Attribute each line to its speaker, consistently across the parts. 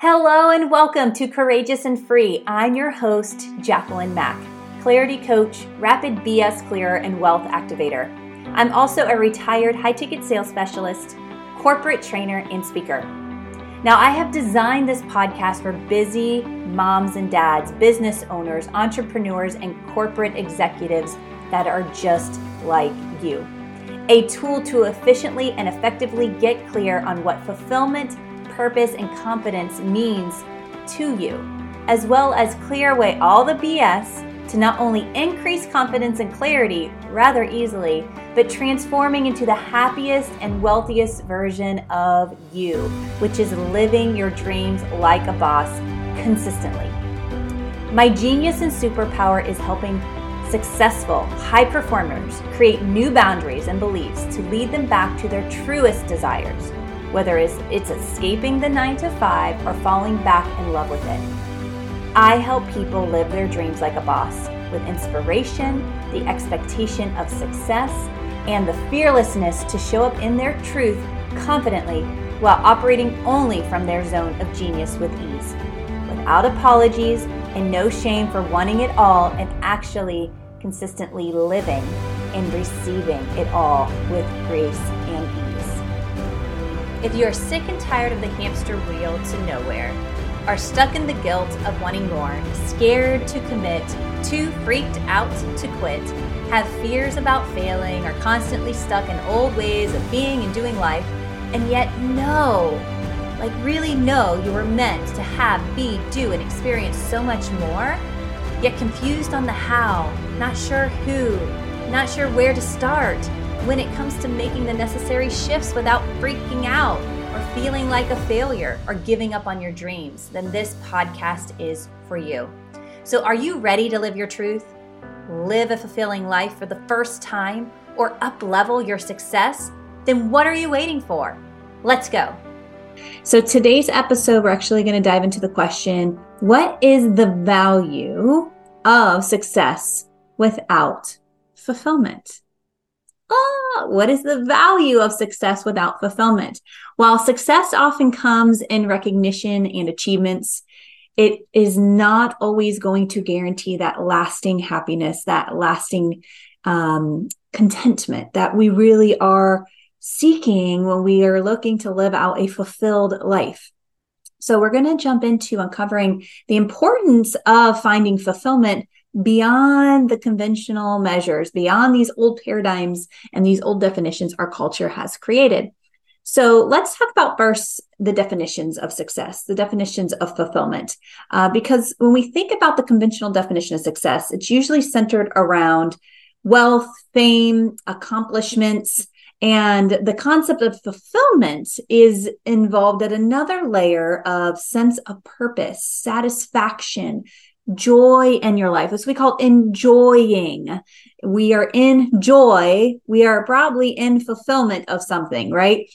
Speaker 1: Hello and welcome to Courageous and Free. I'm your host, Jacqueline Mack, clarity coach, rapid BS clearer, and wealth activator. I'm also a retired high ticket sales specialist, corporate trainer, and speaker. Now, I have designed this podcast for busy moms and dads, business owners, entrepreneurs, and corporate executives that are just like you. A tool to efficiently and effectively get clear on what fulfillment purpose and confidence means to you, as well as clear away all the BS to not only increase confidence and clarity rather easily, but transforming into the happiest and wealthiest version of you, which is living your dreams like a boss consistently. My genius and superpower is helping successful high performers create new boundaries and beliefs to lead them back to their truest desires whether it's escaping the nine to five or falling back in love with it. I help people live their dreams like a boss with inspiration, the expectation of success, and the fearlessness to show up in their truth confidently while operating only from their zone of genius with ease, without apologies and no shame for wanting it all and actually consistently living and receiving it all with grace and ease. If you are sick and tired of the hamster wheel to nowhere, are stuck in the guilt of wanting more, scared to commit, too freaked out to quit, have fears about failing, are constantly stuck in old ways of being and doing life, and yet know, like really know you were meant to have, be, do, and experience so much more, yet confused on the how, not sure who, not sure where to start, when it comes to making the necessary shifts without freaking out or feeling like a failure or giving up on your dreams, then this podcast is for you. So, are you ready to live your truth? Live a fulfilling life for the first time or up level your success? Then what are you waiting for? Let's go. So, today's episode, we're actually going to dive into the question what is the value of success without fulfillment? Ah, what is the value of success without fulfillment? While success often comes in recognition and achievements, it is not always going to guarantee that lasting happiness, that lasting um, contentment that we really are seeking when we are looking to live out a fulfilled life. So, we're going to jump into uncovering the importance of finding fulfillment beyond the conventional measures, beyond these old paradigms and these old definitions our culture has created. So let's talk about first the definitions of success, the definitions of fulfillment. Uh, because when we think about the conventional definition of success, it's usually centered around wealth, fame, accomplishments. And the concept of fulfillment is involved at another layer of sense of purpose, satisfaction, joy in your life. This we call enjoying. We are in joy. We are probably in fulfillment of something, right?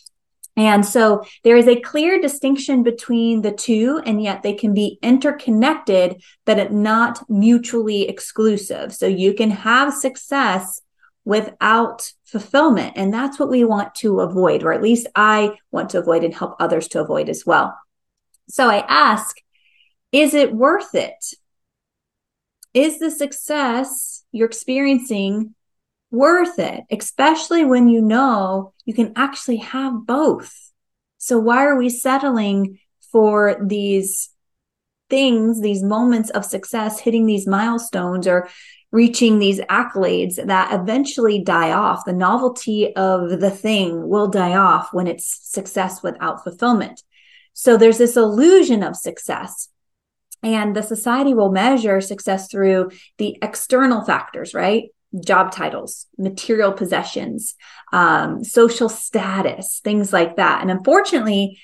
Speaker 1: And so there is a clear distinction between the two, and yet they can be interconnected, but not mutually exclusive. So you can have success without fulfillment. And that's what we want to avoid, or at least I want to avoid and help others to avoid as well. So I ask, is it worth it? Is the success you're experiencing worth it, especially when you know you can actually have both? So, why are we settling for these things, these moments of success, hitting these milestones or reaching these accolades that eventually die off? The novelty of the thing will die off when it's success without fulfillment. So, there's this illusion of success and the society will measure success through the external factors, right? Job titles, material possessions, um, social status, things like that. And unfortunately,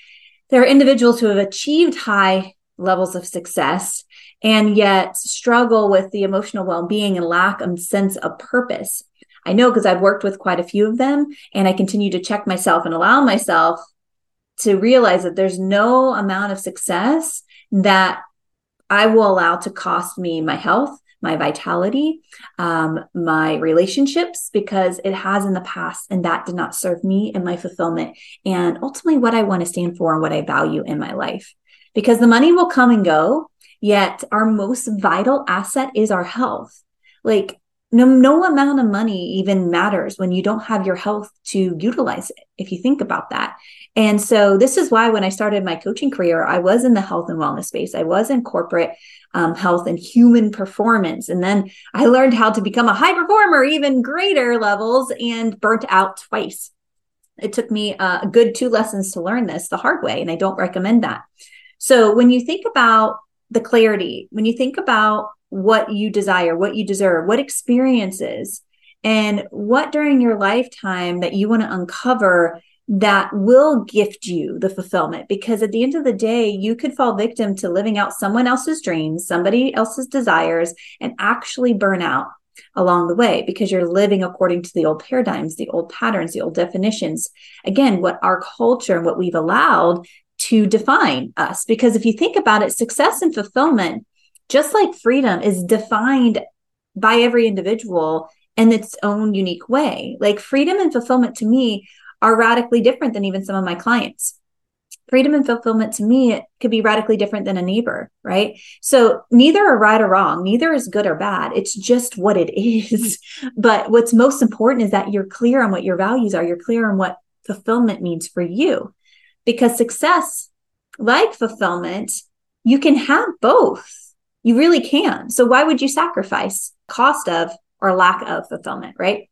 Speaker 1: there are individuals who have achieved high levels of success and yet struggle with the emotional well being and lack of sense of purpose. I know because I've worked with quite a few of them, and I continue to check myself and allow myself to realize that there's no amount of success that I will allow to cost me my health, my vitality, um, my relationships, because it has in the past, and that did not serve me and my fulfillment, and ultimately what I want to stand for and what I value in my life. because the money will come and go. Yet our most vital asset is our health. Like no, no amount of money even matters when you don't have your health to utilize it, if you think about that. And so this is why when I started my coaching career, I was in the health and wellness space. I was in corporate um, health and human performance. And then I learned how to become a high performer, even greater levels, and burnt out twice. It took me uh, a good two lessons to learn this the hard way, and I don't recommend that. So when you think about the clarity, when you think about what you desire, what you deserve, what experiences, and what during your lifetime that you want to uncover that will gift you the fulfillment. Because at the end of the day, you could fall victim to living out someone else's dreams, somebody else's desires, and actually burn out along the way because you're living according to the old paradigms, the old patterns, the old definitions. Again, what our culture and what we've allowed to define us. Because if you think about it, success and fulfillment just like freedom is defined by every individual in its own unique way. Like freedom and fulfillment to me are radically different than even some of my clients. Freedom and fulfillment to me it could be radically different than a neighbor, right? So neither are right or wrong, neither is good or bad. It's just what it is. but what's most important is that you're clear on what your values are, you're clear on what fulfillment means for you. Because success, like fulfillment, you can have both you really can. So why would you sacrifice cost of or lack of fulfillment, right?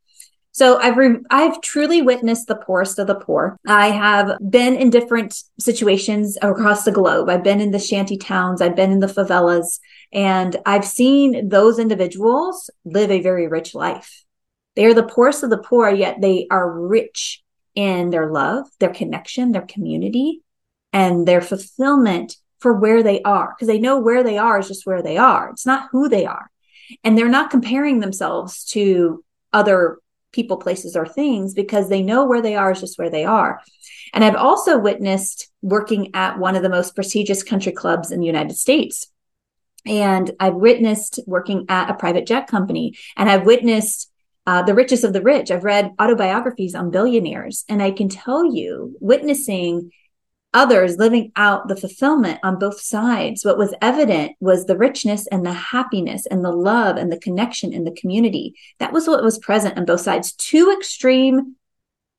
Speaker 1: So I've re- I've truly witnessed the poorest of the poor. I have been in different situations across the globe. I've been in the shanty towns, I've been in the favelas, and I've seen those individuals live a very rich life. They are the poorest of the poor, yet they are rich in their love, their connection, their community, and their fulfillment for where they are because they know where they are is just where they are. It's not who they are. And they're not comparing themselves to other people, places, or things because they know where they are is just where they are. And I've also witnessed working at one of the most prestigious country clubs in the United States. And I've witnessed working at a private jet company, and I've witnessed uh, the richest of the rich. I've read autobiographies on billionaires, and I can tell you, witnessing others living out the fulfillment on both sides. What was evident was the richness and the happiness and the love and the connection in the community. That was what was present on both sides. Two extreme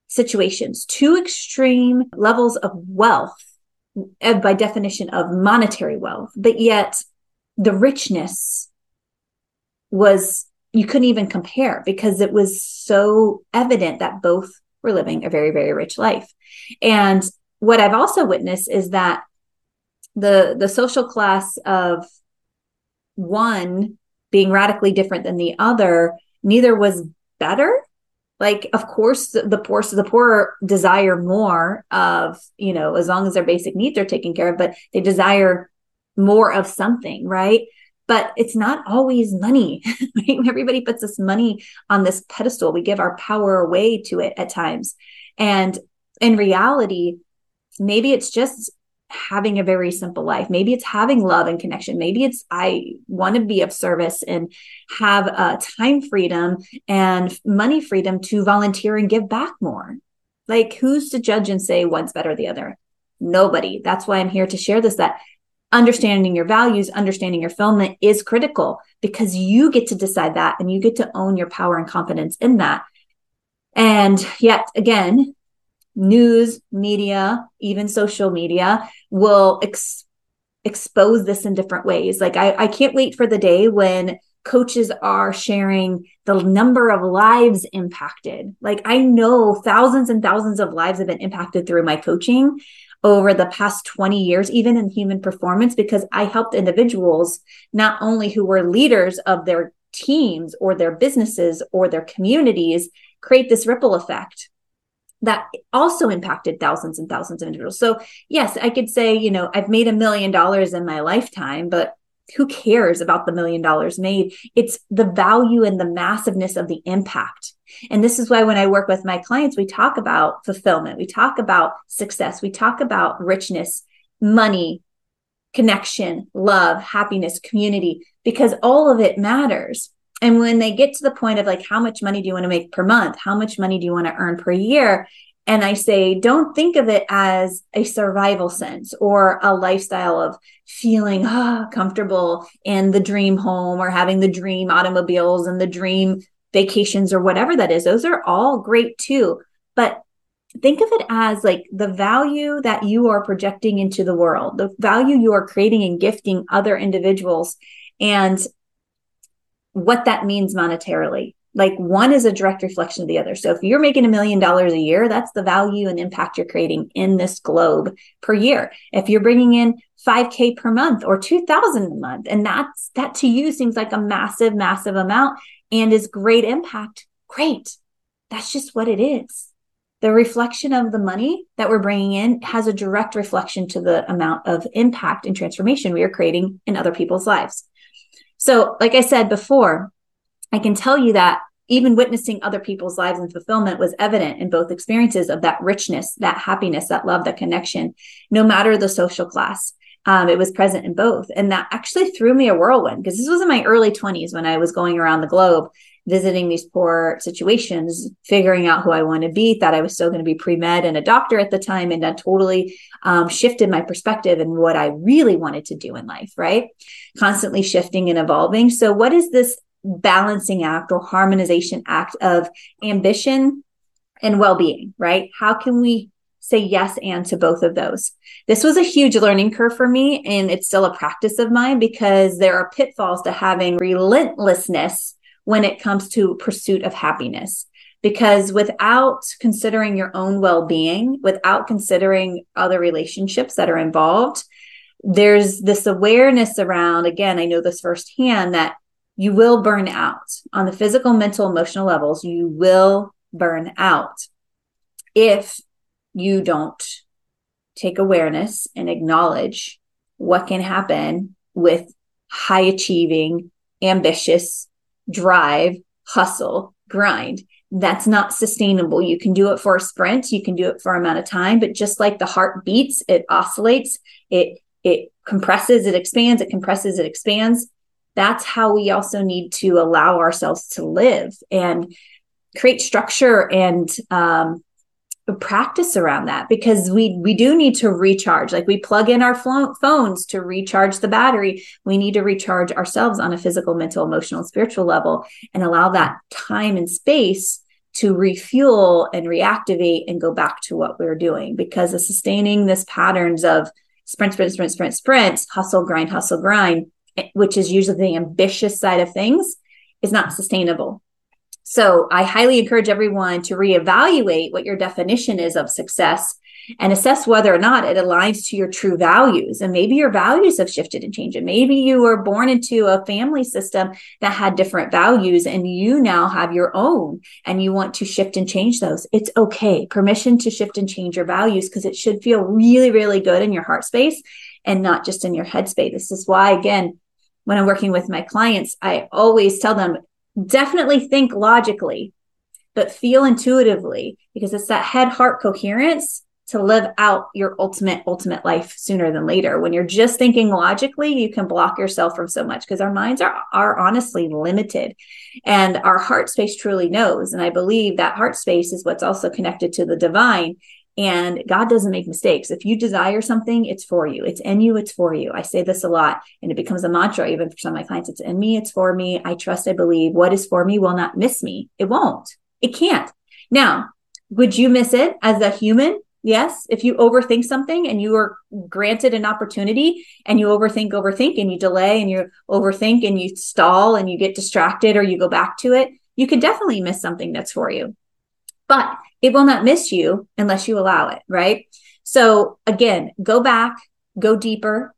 Speaker 1: situations, two extreme levels of wealth, eh, by definition of monetary wealth, but yet the richness was you couldn't even compare because it was so evident that both were living a very very rich life and what I've also witnessed is that the the social class of one being radically different than the other, neither was better. Like, of course, the, the poor, so the poor desire more of, you know, as long as their basic needs are taken care of, but they desire more of something, right? But it's not always money. Right? Everybody puts this money on this pedestal. We give our power away to it at times. And in reality, maybe it's just having a very simple life. Maybe it's having love and connection. Maybe it's I want to be of service and have a time freedom and money freedom to volunteer and give back more. Like who's to judge and say one's better the other? Nobody. That's why I'm here to share this that understanding your values, understanding your fulfillment is critical because you get to decide that and you get to own your power and confidence in that. And yet again, news, media, even social media will ex- expose this in different ways. Like, I, I can't wait for the day when coaches are sharing the number of lives impacted. Like, I know thousands and thousands of lives have been impacted through my coaching over the past 20 years, even in human performance, because I helped individuals not only who were leaders of their teams or their businesses or their communities create this ripple effect that also impacted thousands and thousands of individuals. So, yes, I could say, you know, I've made a million dollars in my lifetime, but who cares about the million dollars made? It's the value and the massiveness of the impact. And this is why when I work with my clients, we talk about fulfillment, we talk about success, we talk about richness, money, connection, love, happiness, community, because all of it matters and when they get to the point of like how much money do you want to make per month how much money do you want to earn per year And I say, don't think of it as a survival sense or a lifestyle of feeling oh, comfortable in the dream home or having the dream automobiles and the dream vacations or whatever that is. Those are all great too. But think of it as like the value that you are projecting into the world, the value you are creating and gifting other individuals, and what that means monetarily. Like one is a direct reflection of the other. So if you're making a million dollars a year, that's the value and impact you're creating in this globe per year. If you're bringing in 5k per month or 2000 a month and that's that to you seems like a massive massive amount and is great impact, great. That's just what it is the reflection of the money that we're bringing in has a direct reflection to the amount of impact and transformation we are creating in other people's lives. So, like I said before, I can tell you that even witnessing other people's lives and fulfillment was evident in both experiences of that richness, that happiness, that love, that connection, no matter the social class. Um, it was present in both. And that actually threw me a whirlwind because this was in my early 20s when I was going around the globe visiting these poor situations, figuring out who I want to be, thought I was still going to be pre med and a doctor at the time. And that totally um, shifted my perspective and what I really wanted to do in life, right? Constantly shifting and evolving. So, what is this balancing act or harmonization act of ambition and well being, right? How can we say yes and to both of those. This was a huge learning curve for me, and it's still a practice of mine because there are pitfalls to having relentlessness when it comes to pursuit of happiness. Because without considering your own well-being without considering other relationships that are involved there's this awareness around again i know this firsthand that you will burn out. On the physical mental emotional levels you will burn out if you don't take awareness and acknowledge what can happen with high achieving ambitious drive, hustle, grind. That's not sustainable. You can do it for a sprint, you can do it for a amount of time, but just like the heart beats, it oscillates, it it compresses, it expands, it compresses, it expands. That's how we also need to allow ourselves to live and create structure and um, practice around that because we we do need to recharge. Like we plug in our phones to recharge the battery. We need to recharge ourselves on a physical mental emotional spiritual level and allow that time and space to refuel and reactivate and go back to what we're doing because the sustaining this patterns of sprint sprint sprint sprint sprint hustle grind hustle grind eh, which is usually the ambitious side of things is not sustainable so I highly encourage everyone to reevaluate what your definition is of success and assess whether or not it aligns to your true values. And maybe your values have shifted and changed. And maybe you were born into a family system that had different values and you now have your own and you want to shift and change those. It's okay. Permission to shift and change your values because it should feel really, really good in your heart space and not just in your head space. This is why, again, when I'm working with my clients, I always tell them definitely think logically, but feel intuitively because it's that head heart coherence to live out your ultimate ultimate life sooner than later. When you're just thinking logically you can block yourself from so much because our minds are are honestly limited and our heart space truly knows. And i believe that heart space is what's also connected to the divine and God doesn't make mistakes. If you desire something, it's for you. It's in you, it's for you. I say this a lot and it becomes a mantra even for some of my clients. It's in me, it's for me. I trust, I believe. What is for me will not miss me. It won't. It can't. Now, would you miss it as a human? Yes. If you overthink something and you are granted an opportunity and you overthink, overthink, and you delay and you overthink and you stall and you get distracted or you go back to it, you could definitely miss something that's for you. But it will not miss you unless you allow it, right? So again, go back, go deeper,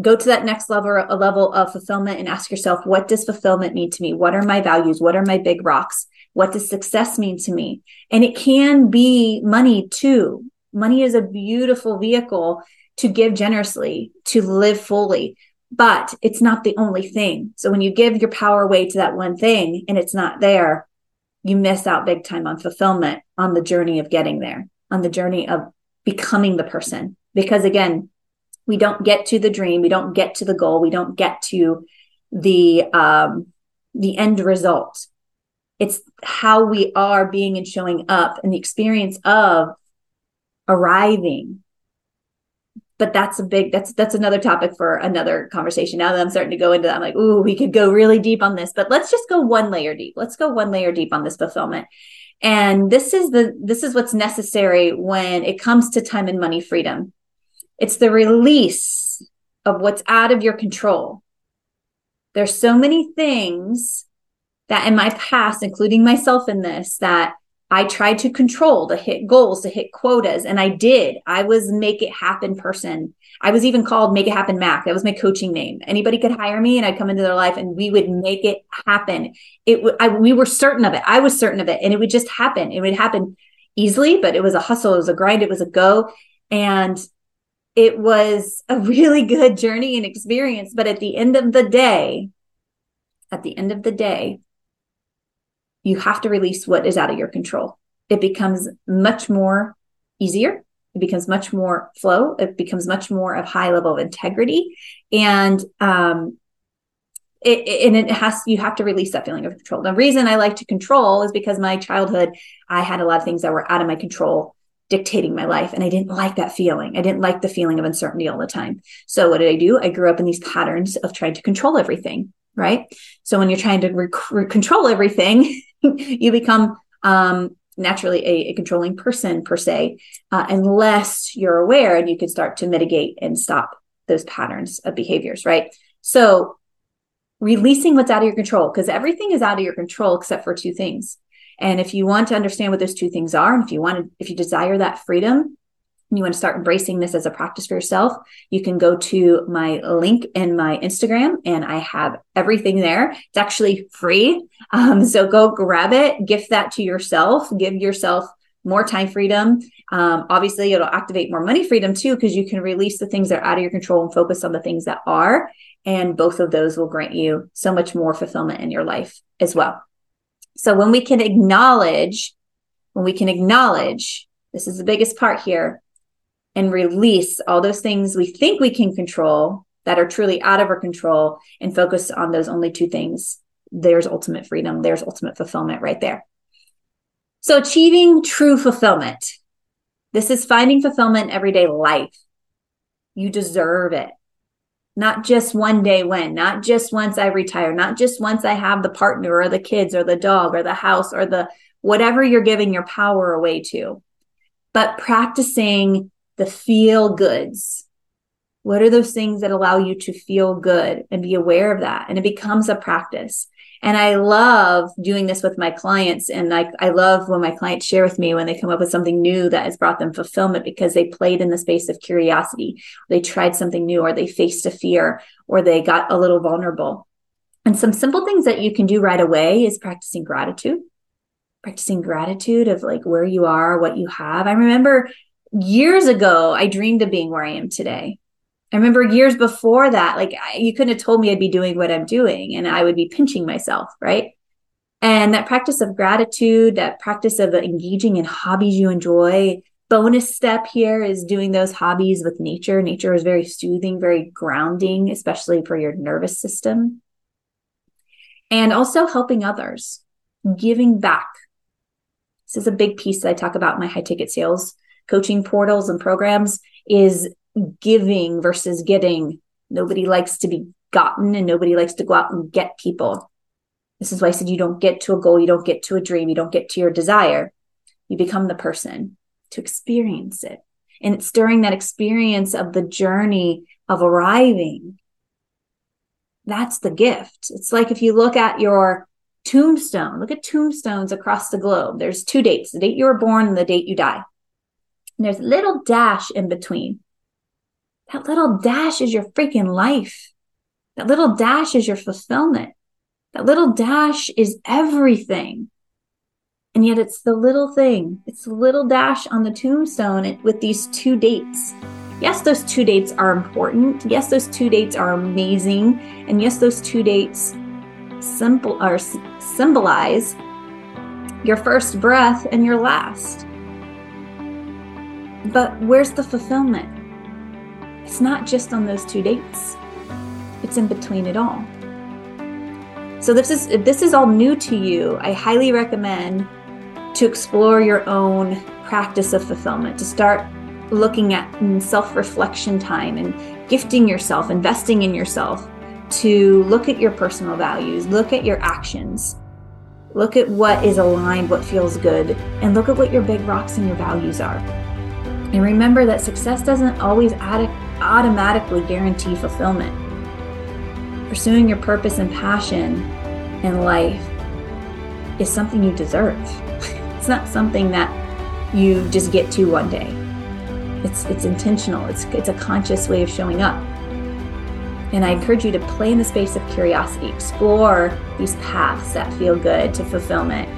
Speaker 1: go to that next level, a level of fulfillment and ask yourself, what does fulfillment mean to me? What are my values? What are my big rocks? What does success mean to me? And it can be money too. Money is a beautiful vehicle to give generously, to live fully, but it's not the only thing. So when you give your power away to that one thing and it's not there, you miss out big time on fulfillment on the journey of getting there, on the journey of becoming the person. Because again, we don't get to the dream, we don't get to the goal, we don't get to the um, the end result It's how we are being and showing up and the experience of arriving. But that's a big that's that's another topic for another conversation. Now that I'm starting to go into that, I'm like, ooh, we could go really deep on this, but let's just go one layer deep. Let's go one layer deep on this fulfillment. And this is the this is what's necessary when it comes to time and money freedom. It's the release of what's out of your control. There's so many things that in my past, including myself in this, that I tried to control to hit goals, to hit quotas. And I did. I was make it happen person. I was even called Make It Happen Mac. That was my coaching name. Anybody could hire me and I'd come into their life and we would make it happen. It w- I, we were certain of it. I was certain of it. And it would just happen. It would happen easily, but it was a hustle. It was a grind. It was a go. And it was a really good journey and experience. But at the end of the day, at the end of the day, you have to release what is out of your control. It becomes much more easier. It becomes much more flow. It becomes much more of high level of integrity. And, um, it, it, and it has you have to release that feeling of control. The reason I like to control is because my childhood, I had a lot of things that were out of my control dictating my life. And I didn't like that feeling. I didn't like the feeling of uncertainty all the time. So what did I do? I grew up in these patterns of trying to control everything. Right. So when you're trying to rec- control everything, you become um, naturally a, a, controlling person per se, uh, unless you're aware and you can start to mitigate and stop those patterns of behaviors, right? So releasing what's out of your control, because everything is out of your control except for two things. And if you want to understand what those two things are, and if you want to, if you desire that freedom, you want to start embracing this as a practice for yourself, you can go to my link in my Instagram and I have everything there. It's actually free. Um, so go grab it, gift that to yourself, give yourself more time freedom. Um, obviously, it'll activate more money freedom too, because you can release the things that are out of your control and focus on the things that are. And both of those will grant you so much more fulfillment in your life as well. So when we can acknowledge, when we can acknowledge, this is the biggest part here, and release all those things we think we can control that are truly out of our control and focus on those only two things, there's ultimate freedom, there's ultimate fulfillment right there. So, achieving true fulfillment. This is finding fulfillment in everyday life. You deserve it. Not just one day when, not just once I retire, not just once I have the partner or the kids or the dog or the house or the whatever you're giving your power away to, but practicing the feel goods. What are those things that allow you to feel good and be aware of that? And it becomes a practice. And I love doing this with my clients. And like, I love when my clients share with me when they come up with something new that has brought them fulfillment because they played in the space of curiosity. They tried something new or they faced a fear or they got a little vulnerable. And some simple things that you can do right away is practicing gratitude, practicing gratitude of like where you are, what you have. I remember years ago, I dreamed of being where I am today. I remember years before that, like I, you couldn't have told me I'd be doing what I'm doing and I would be pinching myself, right? And that practice of gratitude, that practice of engaging in hobbies you enjoy. Bonus step here is doing those hobbies with nature. Nature is very soothing, very grounding, especially for your nervous system. And also helping others, giving back. This is a big piece that I talk about in my high ticket sales coaching portals and programs is giving versus getting. Nobody likes to be gotten and nobody likes to go out and get people. This is why I said you don't get to a goal, you don't get to a dream, you don't get to your desire. You become the person to experience it. And it's during that experience of the journey of arriving. That's the gift. It's like if you look at your tombstone, look at tombstones across the globe. There's two dates the date you were born and the date you die. And there's a little dash in between. That little dash is your freaking life. That little dash is your fulfillment. That little dash is everything. And yet it's the little thing. It's the little dash on the tombstone with these two dates. Yes, those two dates are important. Yes, those two dates are amazing. And yes, those two dates simple are symbolize your first breath and your last. But where's the fulfillment? It's not just on those two dates, it's in between it all. So this is if this is all new to you, I highly recommend to explore your own practice of fulfillment, to start looking at mm, self-reflection time and gifting yourself, investing in yourself, to look at your personal values, look at your actions, look at what is aligned, what feels good, and look at what your big rocks and your values are. And remember that success doesn't always automatically guarantee fulfillment pursuing your purpose and passion in life is something you deserve. it's not something that you just get to one day. It's it's intentional. It's it's a conscious way of showing up. And I encourage you to play in the space of curiosity, explore these paths that feel good to fulfillment,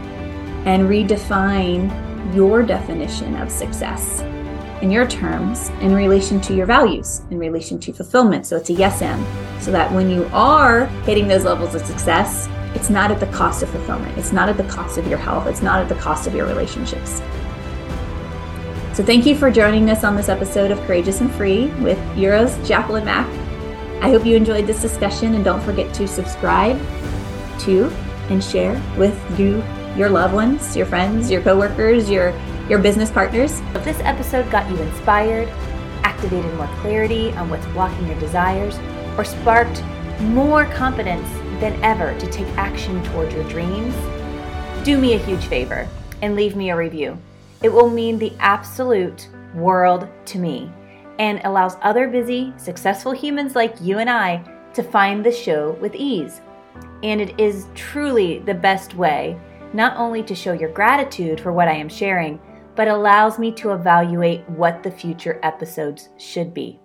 Speaker 1: and redefine your definition of success in your terms in relation to your values, in relation to fulfillment. So it's a yes and. So that when you are hitting those levels of success, it's not at the cost of fulfillment. It's not at the cost of your health. It's not at the cost of your relationships. So thank you for joining us on this episode of Courageous and Free with Euro's Jacqueline Mack. I hope you enjoyed this discussion and don't forget to subscribe to and share with you, your loved ones, your friends, your coworkers, your your business partners. If this episode got you inspired, activated more clarity on what's blocking your desires, or sparked more confidence than ever to take action toward your dreams, do me a huge favor and leave me a review. It will mean the absolute world to me and allows other busy, successful humans like you and I to find the show with ease. And it is truly the best way not only to show your gratitude for what I am sharing, but allows me to evaluate what the future episodes should be.